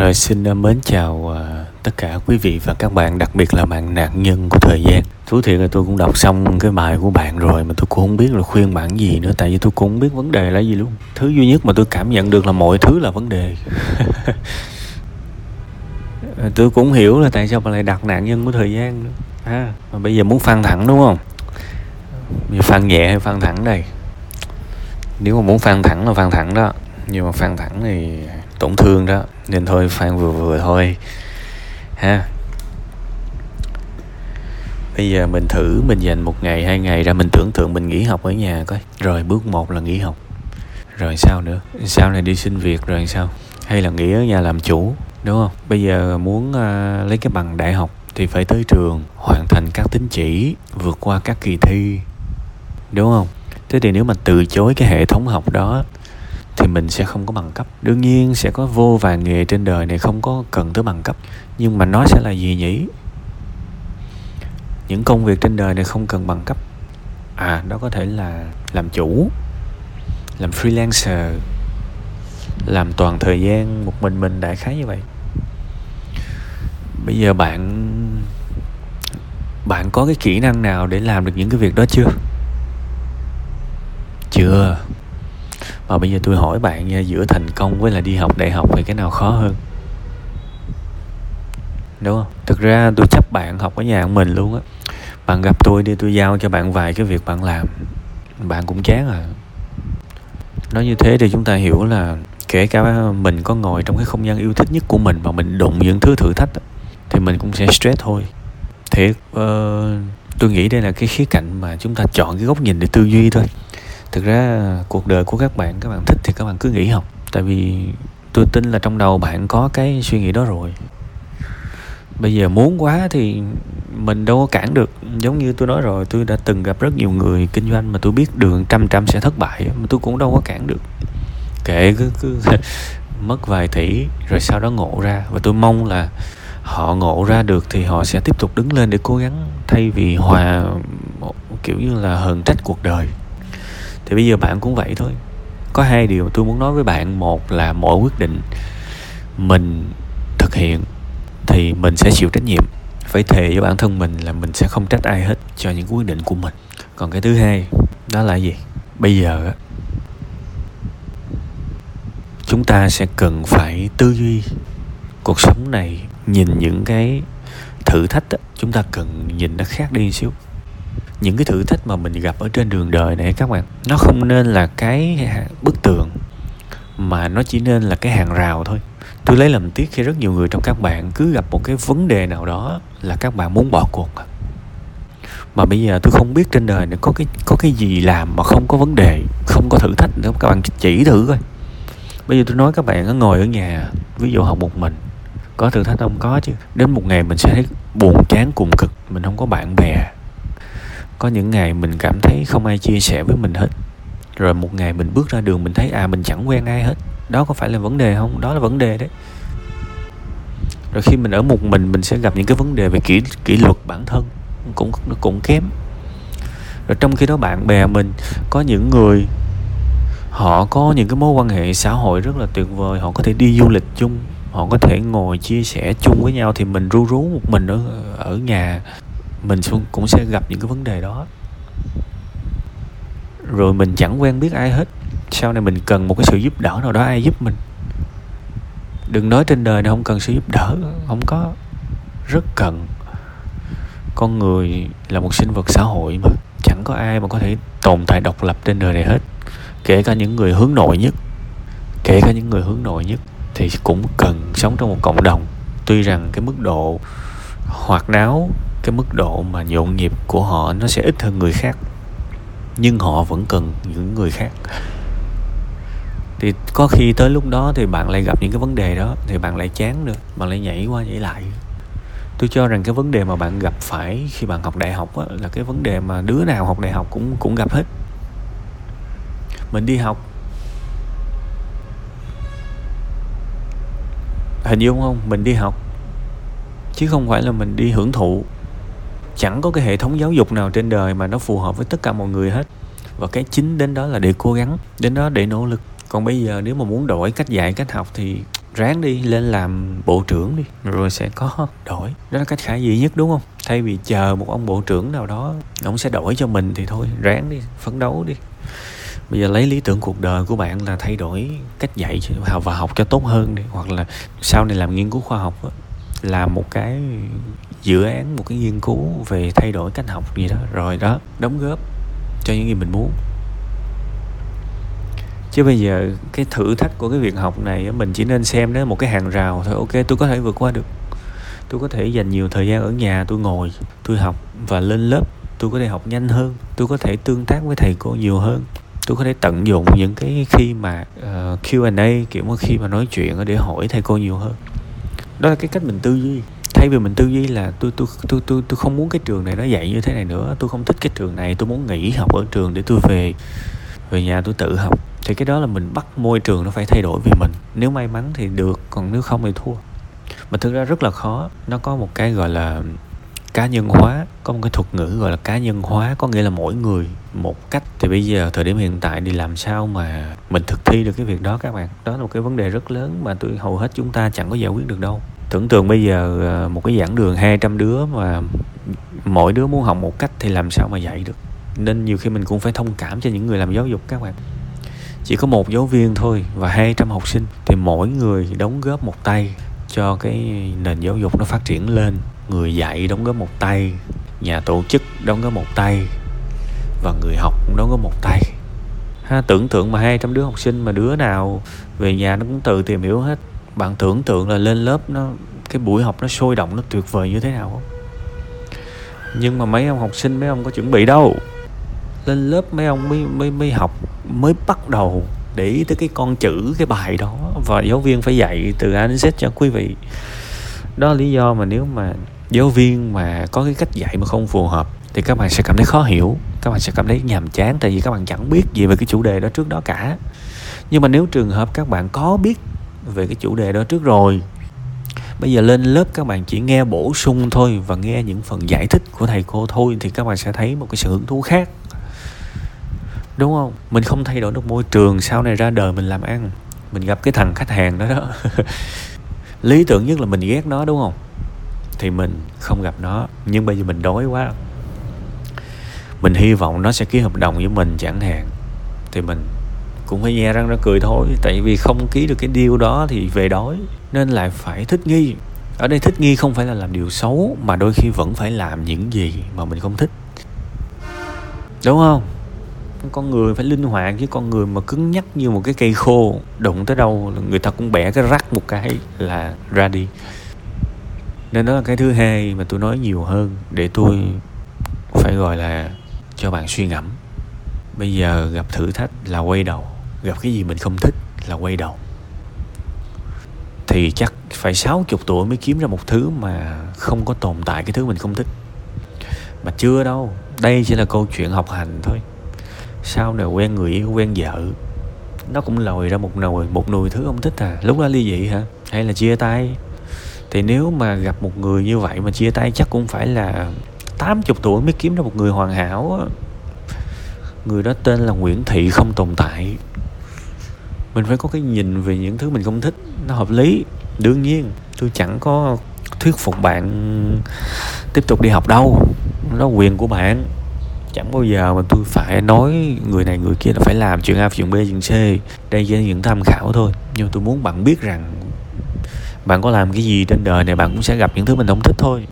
Rồi xin ờ, mến chào ờ, tất cả quý vị và các bạn, đặc biệt là bạn nạn nhân của thời gian. Thú thiệt là tôi cũng đọc xong cái bài của bạn rồi mà tôi cũng không biết là khuyên bạn gì nữa tại vì tôi cũng không biết vấn đề là gì luôn. Thứ duy nhất mà tôi cảm nhận được là mọi thứ là vấn đề. Ờ, tôi cũng hiểu là tại sao bạn lại đặt nạn nhân của thời gian nữa. À, mà bây giờ muốn phan thẳng đúng không? Bây phan nhẹ hay phan thẳng đây? Nếu mà muốn phan thẳng là phan thẳng đó. Nhưng mà phan thẳng thì tổn thương đó. Nên thôi phan vừa vừa thôi. Ha. Bây giờ mình thử mình dành một ngày hai ngày ra mình tưởng tượng mình nghỉ học ở nhà coi. Rồi bước một là nghỉ học. Rồi sao nữa? Sau này đi xin việc rồi sao? Hay là nghỉ ở nhà làm chủ đúng không? Bây giờ muốn uh, lấy cái bằng đại học thì phải tới trường hoàn thành các tín chỉ vượt qua các kỳ thi đúng không? Thế thì nếu mà từ chối cái hệ thống học đó thì mình sẽ không có bằng cấp. Đương nhiên sẽ có vô vàng nghề trên đời này không có cần tới bằng cấp, nhưng mà nó sẽ là gì nhỉ? Những công việc trên đời này không cần bằng cấp. À đó có thể là làm chủ, làm freelancer, làm toàn thời gian một mình mình đại khái như vậy. Bây giờ bạn bạn có cái kỹ năng nào để làm được những cái việc đó chưa? Chưa mà bây giờ tôi hỏi bạn nha giữa thành công với là đi học đại học thì cái nào khó hơn? Đúng không? Thực ra tôi chấp bạn học ở nhà của mình luôn á. Bạn gặp tôi đi tôi giao cho bạn vài cái việc bạn làm. Bạn cũng chán à. Nói như thế thì chúng ta hiểu là kể cả mình có ngồi trong cái không gian yêu thích nhất của mình mà mình đụng những thứ thử thách thì mình cũng sẽ stress thôi. Thiệt uh, tôi nghĩ đây là cái khía cạnh mà chúng ta chọn cái góc nhìn để tư duy thôi thực ra cuộc đời của các bạn các bạn thích thì các bạn cứ nghỉ học. Tại vì tôi tin là trong đầu bạn có cái suy nghĩ đó rồi. Bây giờ muốn quá thì mình đâu có cản được. Giống như tôi nói rồi tôi đã từng gặp rất nhiều người kinh doanh mà tôi biết đường trăm trăm sẽ thất bại mà tôi cũng đâu có cản được. Kệ cứ, cứ mất vài tỷ rồi sau đó ngộ ra. Và tôi mong là họ ngộ ra được thì họ sẽ tiếp tục đứng lên để cố gắng thay vì hòa kiểu như là hờn trách cuộc đời thì bây giờ bạn cũng vậy thôi. Có hai điều tôi muốn nói với bạn. Một là mỗi quyết định mình thực hiện thì mình sẽ chịu trách nhiệm. Phải thề với bản thân mình là mình sẽ không trách ai hết cho những quyết định của mình. Còn cái thứ hai đó là gì? Bây giờ chúng ta sẽ cần phải tư duy cuộc sống này nhìn những cái thử thách đó, chúng ta cần nhìn nó khác đi xíu những cái thử thách mà mình gặp ở trên đường đời này các bạn, nó không nên là cái bức tường mà nó chỉ nên là cái hàng rào thôi. Tôi lấy làm tiếc khi rất nhiều người trong các bạn cứ gặp một cái vấn đề nào đó là các bạn muốn bỏ cuộc. Mà bây giờ tôi không biết trên đời này có cái có cái gì làm mà không có vấn đề, không có thử thách nữa. Các bạn chỉ thử coi. Bây giờ tôi nói các bạn ngồi ở nhà, ví dụ học một mình, có thử thách không? Có chứ. Đến một ngày mình sẽ thấy buồn chán cùng cực, mình không có bạn bè có những ngày mình cảm thấy không ai chia sẻ với mình hết. Rồi một ngày mình bước ra đường mình thấy à mình chẳng quen ai hết. Đó có phải là vấn đề không? Đó là vấn đề đấy. Rồi khi mình ở một mình mình sẽ gặp những cái vấn đề về kỷ kỷ luật bản thân. Cũng, nó cũng kém. Rồi trong khi đó bạn bè mình, có những người, họ có những cái mối quan hệ xã hội rất là tuyệt vời. Họ có thể đi du lịch chung. Họ có thể ngồi chia sẻ chung với nhau thì mình ru rú một mình ở ở nhà mình cũng sẽ gặp những cái vấn đề đó. Rồi mình chẳng quen biết ai hết. Sau này mình cần một cái sự giúp đỡ nào đó, ai giúp mình? Đừng nói trên đời này không cần sự giúp đỡ, không có. Rất cần. Con người là một sinh vật xã hội mà. Chẳng có ai mà có thể tồn tại độc lập trên đời này hết. Kể cả những người hướng nội nhất. Kể cả những người hướng nội nhất thì cũng cần sống trong một cộng đồng. Tuy rằng cái mức độ hoạt náo cái mức độ mà nhộn nhịp của họ nó sẽ ít hơn người khác. Nhưng họ vẫn cần những người khác. Thì có khi tới lúc đó thì bạn lại gặp những cái vấn đề đó thì bạn lại chán được bạn lại nhảy qua nhảy lại. Tôi cho rằng cái vấn đề mà bạn gặp phải khi bạn học đại học á, là cái vấn đề mà đứa nào học đại học cũng cũng gặp hết. Mình đi học. Hình dung không? Mình đi học. Chứ không phải là mình đi hưởng thụ chẳng có cái hệ thống giáo dục nào trên đời mà nó phù hợp với tất cả mọi người hết. Và cái chính đến đó là để cố gắng, đến đó để nỗ lực. Còn bây giờ nếu mà muốn đổi cách dạy, cách học thì ráng đi, lên làm bộ trưởng đi, rồi sẽ có đổi. Đó là cách khả dĩ nhất, đúng không? Thay vì chờ một ông bộ trưởng nào đó, ông sẽ đổi cho mình thì thôi, ráng đi, phấn đấu đi. Bây giờ lấy lý tưởng cuộc đời của bạn là thay đổi cách dạy và học cho tốt hơn đi. Hoặc là sau này làm nghiên cứu khoa học làm một cái dự án một cái nghiên cứu về thay đổi cách học gì đó. Rồi đó đóng góp cho những gì mình muốn. Chứ bây giờ cái thử thách của cái việc học này mình chỉ nên xem nó một cái hàng rào thôi. Ok tôi có thể vượt qua được. Tôi có thể dành nhiều thời gian ở nhà tôi ngồi tôi học và lên lớp tôi có thể học nhanh hơn. Tôi có thể tương tác với thầy cô nhiều hơn. Tôi có thể tận dụng những cái khi mà ờ, uh, Q&A kiểu mà khi mà nói chuyện để hỏi thầy cô nhiều hơn. Đó là cái cách mình tư duy thay vì mình tư duy là tôi tôi tôi tôi tôi không muốn cái trường này nó dạy như thế này nữa. Tôi không thích cái trường này, tôi muốn nghỉ học ở trường để tôi về về nhà tôi tự học. Thì cái đó là mình bắt môi trường nó phải thay đổi vì mình. Nếu may mắn thì được, còn nếu không thì thua. Mà thực ra rất là khó. Nó có một cái gọi là cá nhân hóa, có một cái thuật ngữ gọi là cá nhân hóa, có nghĩa là mỗi người một cách. Thì bây giờ thời điểm hiện tại đi làm sao mà mình thực thi được cái việc đó các bạn? Đó là một cái vấn đề rất lớn mà tôi, hầu hết chúng ta chẳng có giải quyết được đâu tưởng tượng bây giờ ờ, một cái giảng đường 200 đứa mà mỗi đứa muốn học một cách thì làm sao mà dạy được? Nên nhiều khi mình cũng phải thông cảm cho những người làm giáo dục các bạn. Chỉ có một giáo viên thôi và 200 học sinh thì mỗi người đóng góp một tay cho cái nền giáo dục nó phát triển lên. Người dạy đóng góp một tay, nhà tổ chức đóng góp một tay và người học cũng đóng góp một tay. Ha, tưởng tượng mà 200 đứa học sinh mà đứa nào về nhà nó cũng tự tìm hiểu hết bạn tưởng tượng là lên lớp nó, cái buổi học nó sôi động, nó tuyệt vời như thế nào không? Nhưng mà mấy ông học sinh, mấy ông có chuẩn bị đâu. Lên lớp mấy ông mới mới mới học, mới bắt đầu để ý tới cái con chữ, cái bài đó. Và giáo viên phải dạy từ A đến Z cho quý vị. Đó là lý do mà nếu mà giáo viên mà có cái cách dạy mà không phù hợp thì các bạn sẽ cảm thấy khó hiểu. Các bạn sẽ cảm thấy nhàm chán, tại vì các bạn chẳng biết gì về cái chủ đề đó trước đó cả. Nhưng mà nếu trường hợp các bạn có biết về cái chủ đề đó trước rồi. Bây giờ lên lớp các bạn chỉ nghe bổ sung thôi và nghe những phần giải thích của thầy cô thôi thì các bạn sẽ thấy một cái sự hứng thú khác. Đúng không? Mình không thay đổi được môi trường sau này ra đời mình làm ăn. Mình gặp cái thằng khách hàng đó đó. Lý tưởng nhất là mình ghét nó, đúng không? Thì mình không gặp nó. Nhưng bây giờ mình đói quá. Mình hy vọng nó sẽ ký hợp đồng với mình chẳng hạn. Thì mình cũng phải nhe răng ra cười thôi. Tại vì không ký được cái deal đó thì về đói, nên lại phải thích nghi. Ở đây thích nghi không phải là làm điều xấu, mà đôi khi vẫn phải làm những gì mà mình không thích. Đúng không? Con người phải linh hoạt, chứ con người mà cứng nhắc như một cái cây khô, đụng tới đâu người ta cũng bẻ cái rắc một cái là ra đi. Nên đó là cái thứ hai mà tôi nói nhiều hơn để tôi phải gọi là cho bạn suy ngẫm. Bây giờ gặp thử thách là quay đầu gặp cái gì mình không thích là quay đầu. Thì chắc phải 60 tuổi mới kiếm ra một thứ mà không có tồn tại cái thứ mình không thích. Mà chưa đâu, đây chỉ là câu chuyện học hành thôi. Sau này quen người yêu, quen vợ, nó cũng lòi ra một nồi một nồi thứ không thích à. Lúc đó ly dị hả? Hay là chia tay? Thì nếu mà gặp một người như vậy mà chia tay chắc cũng phải là 80 tuổi mới kiếm ra một người hoàn hảo á. Người đó tên là Nguyễn Thị không tồn tại mình phải có cái nhìn về những thứ mình không thích. Nó hợp lý. Đương nhiên, tôi chẳng có thuyết phục bạn tiếp tục đi học đâu. Đó quyền của bạn. Chẳng bao giờ mà tôi phải nói người này người kia là phải làm chuyện A, chuyện B, chuyện C. Đây chỉ là những tham khảo thôi. Nhưng tôi muốn bạn biết rằng bạn có làm cái gì trên đời này bạn cũng sẽ gặp những thứ mình không thích thôi.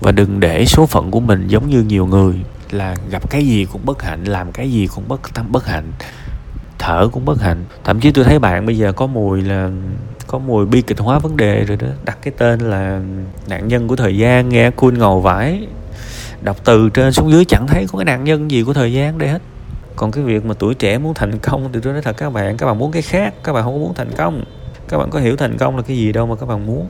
Và đừng để số phận của mình giống như nhiều người là gặp cái gì cũng bất hạnh, làm cái gì cũng bất tâm, bất hạnh thở cũng bất hạnh. Thậm chí tôi thấy bạn bây giờ có mùi là, có mùi bi kịch hóa vấn đề rồi đó. Đặt cái tên là nạn nhân của thời gian, nghe cool ngầu vải đọc từ trên xuống dưới chẳng thấy có cái nạn nhân gì của thời gian đây hết. Còn cái việc mà tuổi trẻ muốn thành công thì tôi nói thật các bạn các bạn muốn cái khác, các bạn không có muốn thành công. Các bạn có hiểu thành công là cái gì đâu mà các bạn muốn.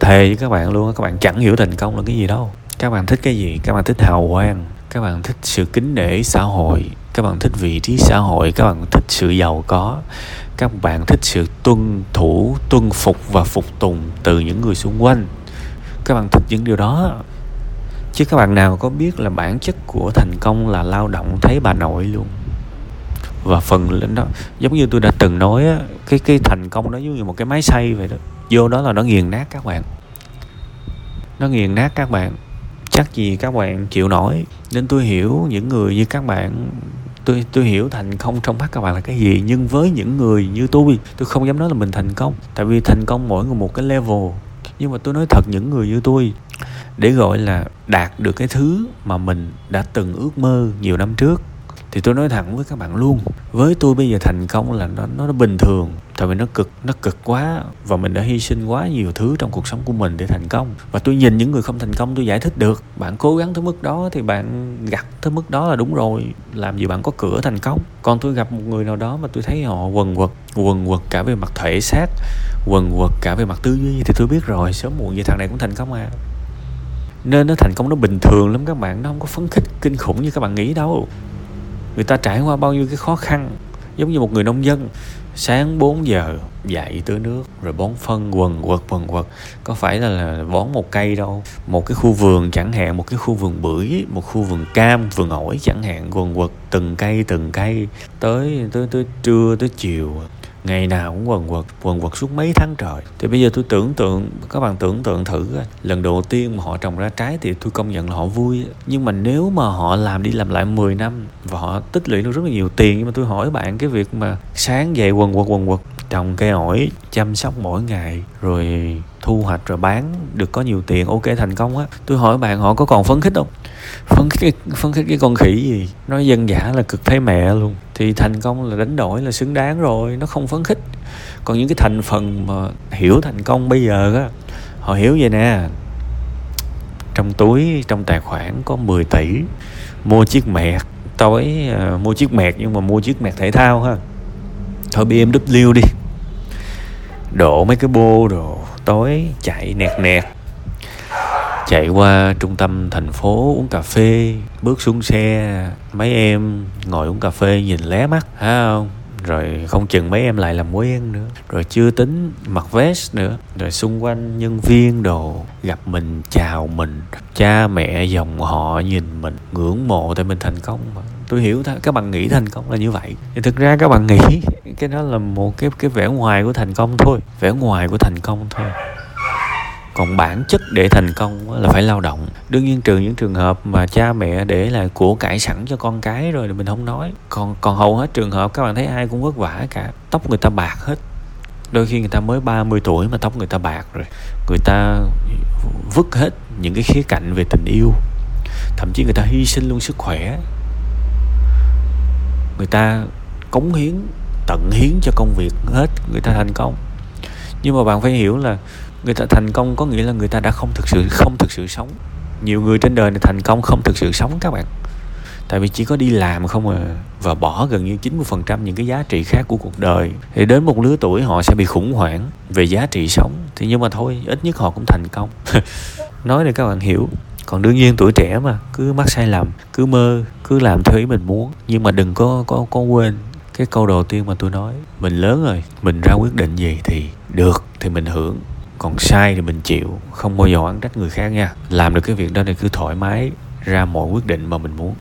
Thề với các bạn luôn các bạn chẳng hiểu thành công là cái gì đâu. Các bạn thích cái gì? Các bạn thích hào quang. Các bạn thích sự kính nể xã hội các bạn thích vị trí xã hội, các bạn thích sự giàu có. Các bạn thích sự tuân thủ, tuân phục và phục tùng từ những người xung quanh. Các bạn thích những điều đó. Chứ các bạn nào có biết là bản chất của thành công là lao động thấy bà nội luôn. Và phần lên đó, giống như tôi đã từng nói á, cái cái thành công đó giống như một cái máy xay vậy đó. Vô đó là nó nghiền nát các bạn. Nó nghiền nát các bạn. Chắc gì các bạn chịu nổi. Nên tôi hiểu những người như các bạn tôi tôi hiểu thành công trong mắt các bạn là cái gì, nhưng với những người như tôi tôi không dám nói là mình thành công. Tại vì thành công mỗi người một cái level. Nhưng mà tôi nói thật, những người như tôi, để gọi là đạt được cái thứ mà mình đã từng ước mơ nhiều năm trước thì tôi nói thẳng với các bạn luôn với tôi bây giờ thành công là nó nó, nó bình thường. Tại vì nó cực nó cực quá và mình đã hy sinh quá nhiều thứ trong cuộc sống của mình để thành công. Và tôi nhìn những người không thành công tôi giải thích được. Bạn cố gắng tới mức đó thì bạn gặt tới mức đó là đúng rồi. Làm gì bạn có cửa thành công. Còn tôi gặp một người nào đó mà tôi thấy họ quần quật quần quật cả về mặt thể xác quần quật cả về mặt tư duy thì tôi biết rồi sớm muộn gì thằng này cũng thành công à. Nên nó thành công nó bình thường lắm các bạn nó không có phấn khích kinh khủng như các bạn nghĩ đâu người ta trải qua bao nhiêu cái khó khăn giống như một người nông dân sáng 4 giờ dậy tưới nước rồi bón phân quần quật quần quật. Có phải là, là bón một cây đâu. Một cái khu vườn chẳng hạn một cái khu vườn bưởi một khu vườn cam vườn ổi chẳng hạn quần quật từng cây từng cây. Tới tới tới trưa tới chiều ngày nào cũng quần quật quần quật suốt mấy tháng trời. Thì bây giờ tôi tưởng tượng, các bạn tưởng tượng thử lần đầu tiên mà họ trồng ra trái thì tôi công nhận là họ vui. Nhưng mà nếu mà họ làm đi làm lại 10 năm và họ tích lũy được rất là nhiều tiền, nhưng mà tôi hỏi bạn cái việc mà sáng dậy quần quật quần quật, trồng cây ổi, chăm sóc mỗi ngày, rồi thu hoạch, rồi bán được có nhiều tiền, ok, thành công á. Tôi hỏi bạn, họ có còn phấn khích không? Phấn khích phấn khích cái con khỉ gì? Nói dân giả là cực thấy mẹ luôn thì thành công là đánh đổi là xứng đáng rồi nó không phấn khích. Còn những cái thành phần mà hiểu thành công bây giờ á họ hiểu vậy nè. Trong túi trong tài khoản có 10 tỷ mua chiếc mẹt. Tối uh, à, mua chiếc mẹt nhưng mà mua chiếc mẹt thể thao ha. Thôi BMW đi. Đổ mấy cái bô đồ tối chạy nẹt nẹt chạy qua trung tâm thành phố uống cà phê, bước xuống xe, mấy em ngồi uống cà phê nhìn lé mắt hả không? Rồi không chừng mấy em lại làm quen nữa. Rồi chưa tính mặc vest nữa. Rồi xung quanh nhân viên đồ gặp mình, chào mình. Cha mẹ dòng họ nhìn mình, ngưỡng mộ tại mình thành công mà. Tôi hiểu thôi các bạn nghĩ thành công là như vậy. Thì thực ra các bạn nghĩ, cái đó là một cái cái vẻ ngoài của thành công thôi. Vẻ ngoài của thành công thôi còn bản chất để thành công là phải lao động. Đương nhiên trừ những trường hợp mà cha mẹ để là của cải sẵn cho con cái rồi thì mình không nói. Còn còn hầu hết trường hợp các bạn thấy ai cũng vất vả cả, tóc người ta bạc hết. Đôi khi người ta mới 30 tuổi mà tóc người ta bạc rồi, người ta vứt hết những cái khía cạnh về tình yêu. Thậm chí người ta hy sinh luôn sức khỏe. Người ta cống hiến, tận hiến cho công việc hết, người ta thành công. Nhưng mà bạn phải hiểu là người ta thành công có nghĩa là người ta đã không thực sự, không thực sự sống. Nhiều người trên đời này thành công không thực sự sống các bạn. Tại vì chỉ có đi làm không à và bỏ gần như 90% những cái giá trị khác của cuộc đời. Thì đến một lứa tuổi họ sẽ bị khủng hoảng về giá trị sống. Thì nhưng mà thôi, ít nhất họ cũng thành công. Nói để các bạn hiểu, còn đương nhiên tuổi trẻ mà, cứ mắc sai lầm, cứ mơ, cứ làm theo ý mình muốn. Nhưng mà đừng có có có quên cái câu đầu tiên mà tôi nói, mình lớn rồi, mình ra quyết định gì thì được, thì mình hưởng còn sai thì mình chịu, không bao giờ oán trách người khác nha. Làm được cái việc đó thì cứ thoải mái ra mọi quyết định mà mình muốn.